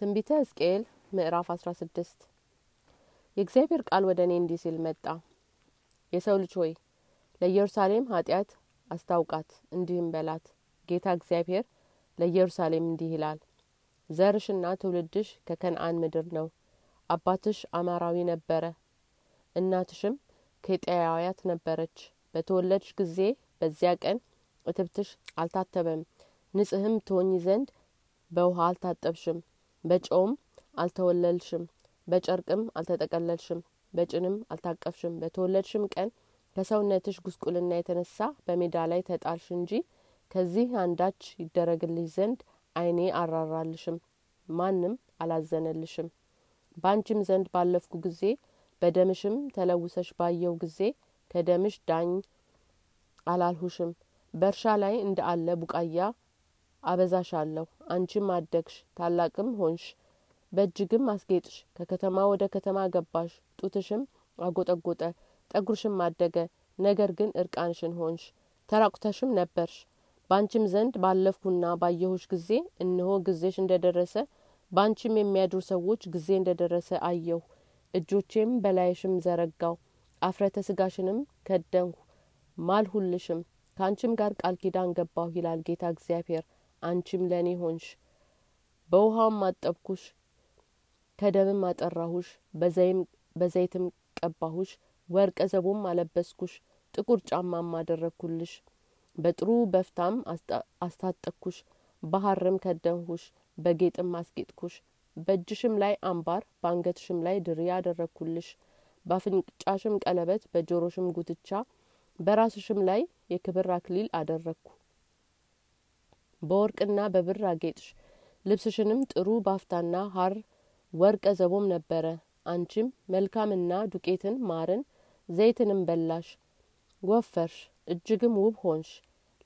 ትንቢተ ሕዝቅኤል ምዕራፍ አስራ ስድስት የእግዚአብሔር ቃል ወደ እኔ እንዲህ ሲል መጣ። የሰው ልጅ ሆይ ለኢየሩሳሌም ኃጢአት አስታውቃት፣ እንዲህም በላት፣ ጌታ እግዚአብሔር ለኢየሩሳሌም እንዲህ ይላል፣ ዘርሽና ትውልድሽ ከከነአን ምድር ነው። አባትሽ አማራዊ ነበረ፣ እናትሽም ኬጢያዊት ነበረች። በተወለድሽ ጊዜ በዚያ ቀን እትብትሽ አልታተበም፣ ንጽሕም ትሆኚ ዘንድ በውሃ አልታጠብሽም፣ በጨውም አልተወለልሽም፣ በጨርቅም አልተጠቀለልሽም፣ በጭንም አልታቀፍሽም። በተወለድሽም ቀን ከሰውነትሽ ጉስቁልና የተነሳ በሜዳ ላይ ተጣልሽ እንጂ ከዚህ አንዳች ይደረግልሽ ዘንድ ዓይኔ አራራልሽም፣ ማንም አላዘነልሽም። በአንቺም ዘንድ ባለፍኩ ጊዜ በደምሽም ተለውሰሽ ባየው ጊዜ ከደምሽ ዳኝ አላልሁሽም። በእርሻ ላይ እንደ አለ ቡቃያ አበዛሻለሁ። አንቺም አደግሽ፣ ታላቅም ሆንሽ፣ በእጅግም አስጌጥሽ። ከከተማ ወደ ከተማ ገባሽ፣ ጡትሽም አጎጠጎጠ፣ ጠጉርሽም አደገ። ነገር ግን እርቃንሽን ሆንሽ፣ ተራቁተሽም ነበርሽ። በአንቺም ዘንድ ባለፍኩና ባየሁሽ ጊዜ እነሆ ጊዜሽ እንደ ደረሰ በአንቺም የሚያድሩ ሰዎች ጊዜ እንደ ደረሰ አየሁ። እጆቼም በላይሽም ዘረጋው፣ አፍረተ ስጋሽንም ከደንሁ፣ ማልሁልሽም፣ ከአንቺም ጋር ቃል ኪዳን ገባሁ ይላል ጌታ እግዚአብሔር። አንቺም ለእኔ ሆንሽ። በውሃም አጠብኩሽ፣ ከደምም አጠራሁሽ፣ በዘይትም ቀባሁሽ፣ ወርቀ ዘቦም አለበስኩሽ፣ ጥቁር ጫማም አደረግኩልሽ፣ በጥሩ በፍታም አስታጠቅኩሽ፣ በሐርም ከደንሁሽ፣ በጌጥም አስጌጥኩሽ። በእጅሽም ላይ አምባር፣ በአንገትሽም ላይ ድሪ አደረግኩልሽ፣ በአፍንጫሽም ቀለበት፣ በጆሮሽም ጉትቻ፣ በራስሽም ላይ የክብር አክሊል አደረግኩ። በወርቅና በብር አጌጥሽ። ልብስሽንም ጥሩ ባፍታና ሐር ወርቀ ዘቦም ነበረ። አንቺም መልካምና ዱቄትን ማርን ዘይትንም በላሽ፣ ወፈርሽ፣ እጅግም ውብ ሆንሽ።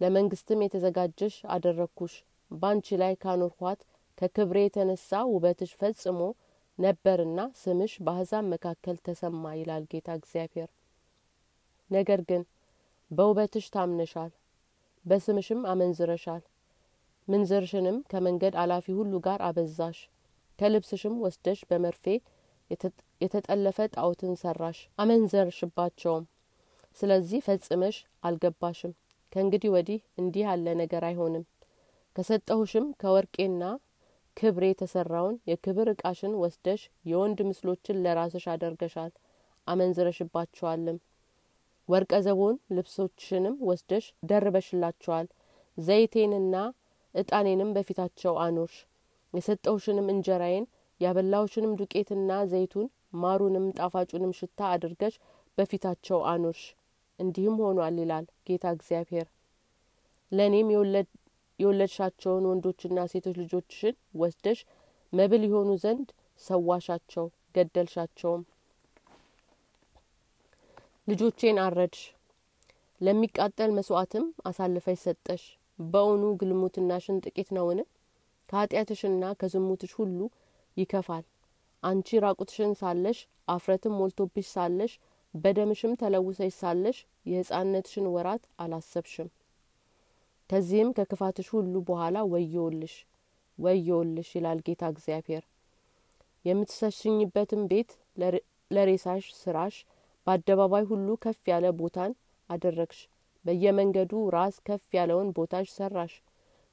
ለመንግስትም የተዘጋጀሽ አደረግኩሽ። ባንቺ ላይ ካኖርኋት ከክብሬ የተነሳ ውበትሽ ፈጽሞ ነበርና ስምሽ በአሕዛብ መካከል ተሰማ ይላል ጌታ እግዚአብሔር። ነገር ግን በውበትሽ ታምነሻል፣ በስምሽም አመንዝረሻል። ምንዝርሽንም ከመንገድ አላፊ ሁሉ ጋር አበዛሽ። ከልብስሽም ወስደሽ በመርፌ የተጠለፈ ጣዖትን ሰራሽ፣ አመንዘርሽባቸውም። ስለዚህ ፈጽመሽ አልገባሽም። ከእንግዲህ ወዲህ እንዲህ ያለ ነገር አይሆንም። ከሰጠሁሽም ከወርቄና ክብሬ የተሰራውን የክብር እቃሽን ወስደሽ የወንድ ምስሎችን ለራስሽ አደርገሻል፣ አመንዝረሽባቸዋልም። ወርቀ ዘቦን ልብሶችሽንም ወስደሽ ደርበሽላቸዋል። ዘይቴንና እጣኔንም በፊታቸው አኖርሽ። የሰጠውሽንም እንጀራዬን ያበላውሽንም ዱቄትና ዘይቱን ማሩንም ጣፋጩንም ሽታ አድርገሽ በፊታቸው አኖርሽ። እንዲህም ሆኗል ይላል ጌታ እግዚአብሔር። ለእኔም የወለድሻቸውን ወንዶችና ሴቶች ልጆችሽን ወስደሽ መብል የሆኑ ዘንድ ሰዋሻቸው፣ ገደልሻቸውም። ልጆቼን አረድሽ፣ ለሚቃጠል መስዋዕትም አሳልፈሽ ሰጠሽ። በእውኑ ግልሙትናሽን ጥቂት ነውን? ከኃጢአትሽና ከዝሙትሽ ሁሉ ይከፋል። አንቺ ራቁትሽን ሳለሽ አፍረትም ሞልቶብሽ ሳለሽ በደምሽም ተለውሰሽ ሳለሽ የሕፃንነትሽን ወራት አላሰብሽም። ከዚህም ከክፋትሽ ሁሉ በኋላ ወዮልሽ ወዮልሽ ይላል ጌታ እግዚአብሔር። የምትሰሽኝበትም ቤት ለሬሳሽ ስራሽ በአደባባይ ሁሉ ከፍ ያለ ቦታን አደረግሽ። በየመንገዱ ራስ ከፍ ያለውን ቦታሽ ሰራሽ፣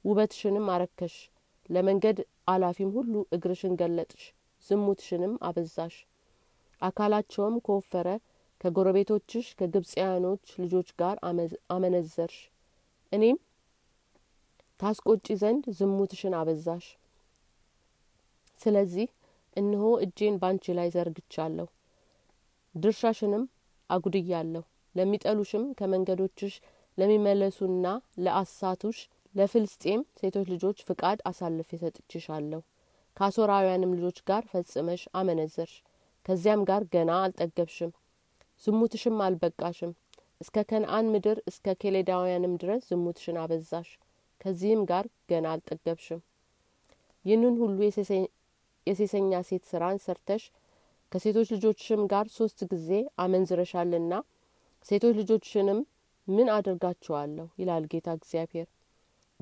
ውበትሽንም አረከሽ። ለመንገድ አላፊም ሁሉ እግርሽን ገለጥሽ፣ ዝሙትሽንም አበዛሽ። አካላቸውም ከወፈረ ከጎረቤቶችሽ ከግብጽያኖች ልጆች ጋር አመነዘርሽ። እኔም ታስቆጪ ዘንድ ዝሙትሽን አበዛሽ። ስለዚህ እነሆ እጄን ባንቺ ላይ ዘርግቻለሁ፣ ድርሻሽንም አጉድያለሁ። ለሚጠሉሽም ከመንገዶችሽ ለሚመለሱና ለአሳቱሽ ለፍልስጤም ሴቶች ልጆች ፍቃድ አሳልፌ ሰጥችሻለሁ። ከአሦራውያንም ልጆች ጋር ፈጽመሽ አመነዘርሽ። ከዚያም ጋር ገና አልጠገብሽም፣ ዝሙትሽም አልበቃሽም። እስከ ከነአን ምድር እስከ ኬሌዳውያንም ድረስ ዝሙትሽን አበዛሽ። ከዚህም ጋር ገና አልጠገብሽም። ይህንን ሁሉ የሴሰኛ ሴት ስራን ሰርተሽ ከሴቶች ልጆችሽም ጋር ሶስት ጊዜ አመንዝረሻልና ሴቶች ልጆችሽንም ምን አድርጋቸዋለሁ ይላል ጌታ እግዚአብሔር።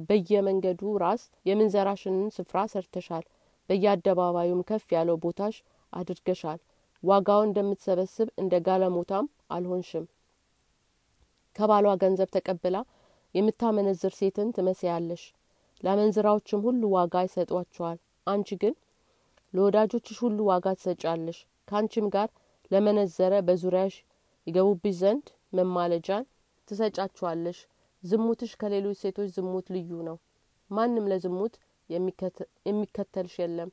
በየመንገዱ ራስ የምንዘራሽንን ስፍራ ሰርተሻል። በየአደባባዩም ከፍ ያለው ቦታሽ አድርገሻል። ዋጋውን እንደምትሰበስብ እንደ ጋለሞታም አልሆንሽም። ከባሏ ገንዘብ ተቀብላ የምታመነዝር ሴትን ትመስያለሽ። ለአመንዝራዎችም ሁሉ ዋጋ ይሰጧቸዋል። አንቺ ግን ለወዳጆችሽ ሁሉ ዋጋ ትሰጫለሽ። ከአንቺም ጋር ለመነዘረ በዙሪያሽ ይገቡብሽ ዘንድ መማለጃን ትሰጫቸዋለሽ። ዝሙትሽ ከሌሎች ሴቶች ዝሙት ልዩ ነው። ማንም ለዝሙት የሚከተልሽ የለም።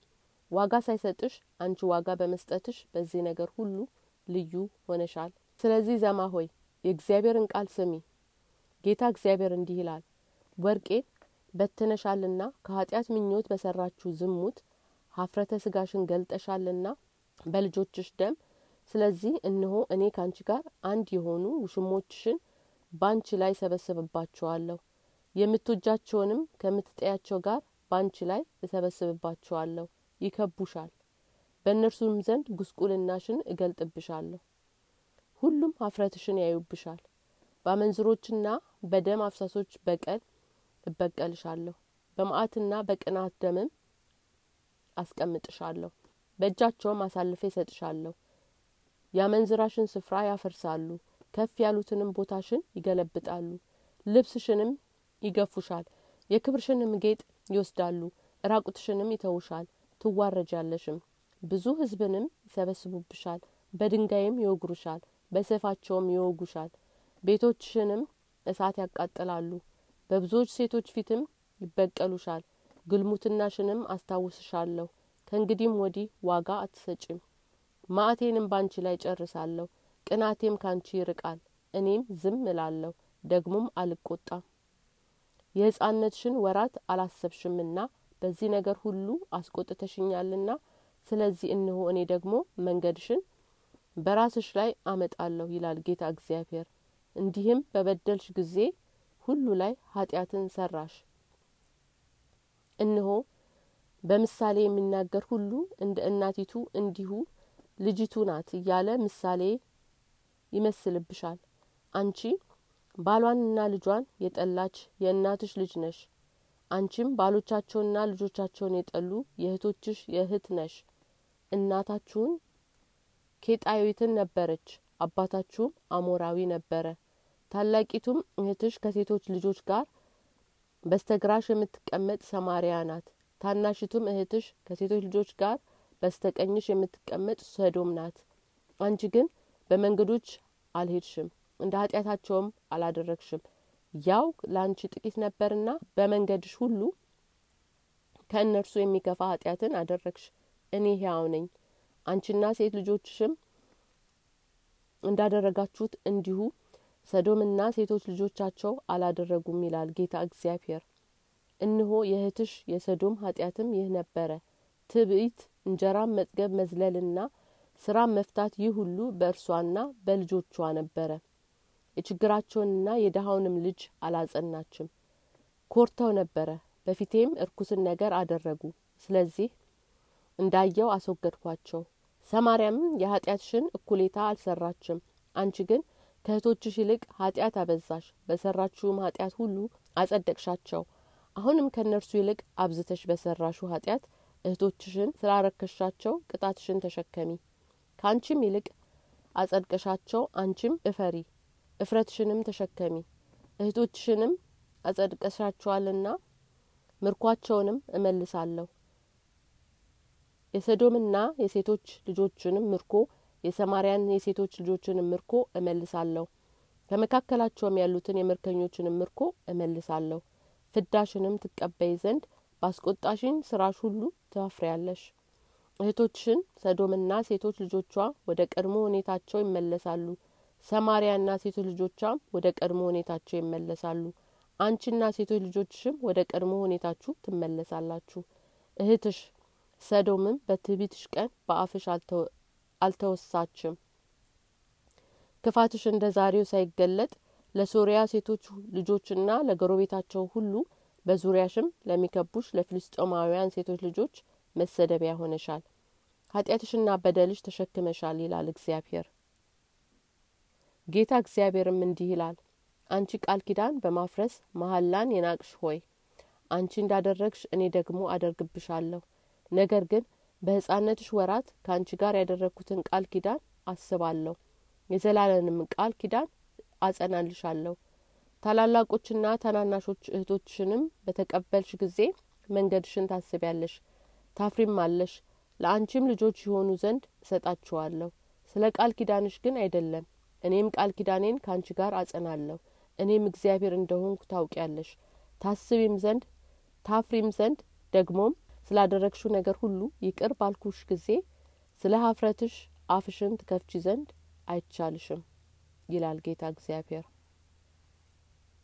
ዋጋ ሳይሰጥሽ አንቺ ዋጋ በመስጠትሽ በዚህ ነገር ሁሉ ልዩ ሆነሻል። ስለዚህ ዘማ ሆይ የእግዚአብሔርን ቃል ስሚ። ጌታ እግዚአብሔር እንዲህ ይላል፣ ወርቄን በትነሻልና ከኃጢአት ምኞት በሰራችሁ ዝሙት ሀፍረተ ስጋሽን ገልጠሻልና በልጆችሽ ደም። ስለዚህ እነሆ እኔ ከአንቺ ጋር አንድ የሆኑ ውሽሞችሽን ባንቺ ላይ ሰበስብባቸዋለሁ፣ የምትወጃቸውንም ከምትጠያቸው ጋር ባንቺ ላይ እሰበስብባቸዋለሁ። ይከቡሻል፣ በእነርሱም ዘንድ ጉስቁልናሽን እገልጥብሻለሁ። ሁሉም ሀፍረትሽን ያዩብሻል። በአመንዝሮችና በደም አፍሳሶች በቀል እበቀልሻለሁ፣ በመዓትና በቅናት ደምም አስቀምጥሻለሁ። በእጃቸውም አሳልፌ እሰጥሻለሁ። የአመንዝራሽን ስፍራ ያፈርሳሉ፣ ከፍ ያሉትንም ቦታሽን ይገለብጣሉ። ልብስሽንም ይገፉሻል፣ የክብርሽንም ጌጥ ይወስዳሉ፣ ራቁትሽንም ይተውሻል፣ ትዋረጃለሽም። ብዙ ሕዝብንም ይሰበስቡብሻል፣ በድንጋይም ይወግሩሻል፣ በሰይፋቸውም ይወጉሻል። ቤቶችሽንም እሳት ያቃጥላሉ፣ በብዙዎች ሴቶች ፊትም ይበቀሉሻል። ግልሙትናሽንም አስታውስሻለሁ። ከእንግዲህም ወዲህ ዋጋ አትሰጭም። ማዕቴንም ባንቺ ላይ ጨርሳለሁ። ቅናቴም ካንቺ ይርቃል። እኔም ዝም እላለሁ፣ ደግሞም አልቆጣም። የሕፃንነትሽን ወራት አላሰብሽምና በዚህ ነገር ሁሉ አስቆጥተሽኛልና፣ ስለዚህ እነሆ እኔ ደግሞ መንገድሽን በራስሽ ላይ አመጣለሁ ይላል ጌታ እግዚአብሔር። እንዲህም በበደልሽ ጊዜ ሁሉ ላይ ኃጢአትን ሰራሽ። እነሆ በምሳሌ የሚናገር ሁሉ እንደ እናቲቱ እንዲሁ ልጅቱ ናት እያለ ምሳሌ ይመስልብሻል። አንቺ ባሏንና ልጇን የጠላች የእናትሽ ልጅ ነሽ። አንቺም ባሎቻቸውንና ልጆቻቸውን የጠሉ የእህቶችሽ የእህት ነሽ። እናታችሁን ኬጣዊትን ነበረች፣ አባታችሁም አሞራዊ ነበረ። ታላቂቱም እህትሽ ከሴቶች ልጆች ጋር በስተግራሽ የምትቀመጥ ሰማሪያ ናት። ታናሽቱም እህትሽ ከሴቶች ልጆች ጋር በስተቀኝሽ የምትቀመጥ ሰዶም ናት። አንቺ ግን በመንገዶች አልሄድሽም፣ እንደ ኃጢአታቸውም አላደረግሽም። ያው ለአንቺ ጥቂት ነበርና በመንገድሽ ሁሉ ከእነርሱ የሚከፋ ኃጢአትን አደረግሽ። እኔ ሕያው ነኝ። አንቺና ሴት ልጆችሽም እንዳደረጋችሁት እንዲሁ ሰዶምና ሴቶች ልጆቻቸው አላደረጉም ይላል ጌታ እግዚአብሔር። እነሆ የእህትሽ የሰዶም ኃጢአትም ይህ ነበረ፣ ትዕቢት፣ እንጀራም መጥገብ፣ መዝለልና ስራም መፍታት፣ ይህ ሁሉ በእርሷና በልጆቿ ነበረ። የችግራቸውንና የድሀውንም ልጅ አላጸናችም። ኮርተው ነበረ፣ በፊቴም እርኩስን ነገር አደረጉ። ስለዚህ እንዳየው አስወገድኳቸው። ሰማርያም የኃጢአትሽን እኩሌታ አልሰራችም። አንቺ ግን ከእህቶችሽ ይልቅ ኃጢአት አበዛሽ፣ በሰራችሁም ኃጢአት ሁሉ አጸደቅሻቸው። አሁንም ከእነርሱ ይልቅ አብዝተሽ በሰራሹ ኃጢአት እህቶችሽን ስላረከሻቸው ቅጣትሽን ተሸከሚ። ከአንቺም ይልቅ አጸድቀሻቸው፣ አንቺም እፈሪ፣ እፍረትሽንም ተሸከሚ። እህቶችሽንም አጸድቀሻቸዋልና ምርኳቸውንም እመልሳለሁ። የሰዶምና የሴቶች ልጆችንም ምርኮ የሰማሪያን የሴቶች ልጆችንም ምርኮ እመልሳለሁ። ከመካከላቸውም ያሉትን የምርኮኞችንም ምርኮ እመልሳለሁ። ፍዳሽንም ትቀበይ ዘንድ ባስቆጣሽኝ ስራሽ ሁሉ ታፍሪያለሽ። እህቶችሽን ሰዶምና ሴቶች ልጆቿ ወደ ቀድሞ ሁኔታቸው ይመለሳሉ። ሰማሪያና ሴቶች ልጆቿም ወደ ቀድሞ ሁኔታቸው ይመለሳሉ። አንቺና ሴቶች ልጆችሽም ወደ ቀድሞ ሁኔታችሁ ትመለሳላችሁ። እህትሽ ሰዶምም በትዕቢትሽ ቀን በአፍሽ አልተወሳችም። ክፋትሽ እንደ ዛሬው ሳይገለጥ ለሶሪያ ሴቶች ልጆችና ለጎረቤታቸው ሁሉ በዙሪያሽም ለሚከቡሽ ለፍልስጤማውያን ሴቶች ልጆች መሰደቢያ ሆነሻል። ኃጢአትሽና በደልሽ ተሸክመሻል ይላል እግዚአብሔር። ጌታ እግዚአብሔርም እንዲህ ይላል፣ አንቺ ቃል ኪዳን በማፍረስ መሀላን የናቅሽ ሆይ አንቺ እንዳደረግሽ እኔ ደግሞ አደርግብሻለሁ። ነገር ግን በህጻነትሽ ወራት ከአንቺ ጋር ያደረግኩትን ቃል ኪዳን አስባለሁ የዘላለንም ቃል ኪዳን አጸናልሻለሁ ታላላቆችና ታናናሾች እህቶችንም በተቀበልሽ ጊዜ መንገድሽን ታስቢያለሽ ታፍሪም አለሽ ለአንቺም ልጆች የሆኑ ዘንድ እሰጣችኋለሁ። ስለ ቃል ኪዳንሽ ግን አይደለም። እኔም ቃል ኪዳኔን ከአንቺ ጋር አጸናለሁ። እኔም እግዚአብሔር እንደሆንኩ ታውቂያለሽ። ታስቢም ዘንድ ታፍሪም ዘንድ ደግሞም ስላደረግሹ ነገር ሁሉ ይቅር ባልኩሽ ጊዜ ስለ ሀፍረትሽ አፍሽን ትከፍቺ ዘንድ አይቻልሽም ይላል ጌታ እግዚአብሔር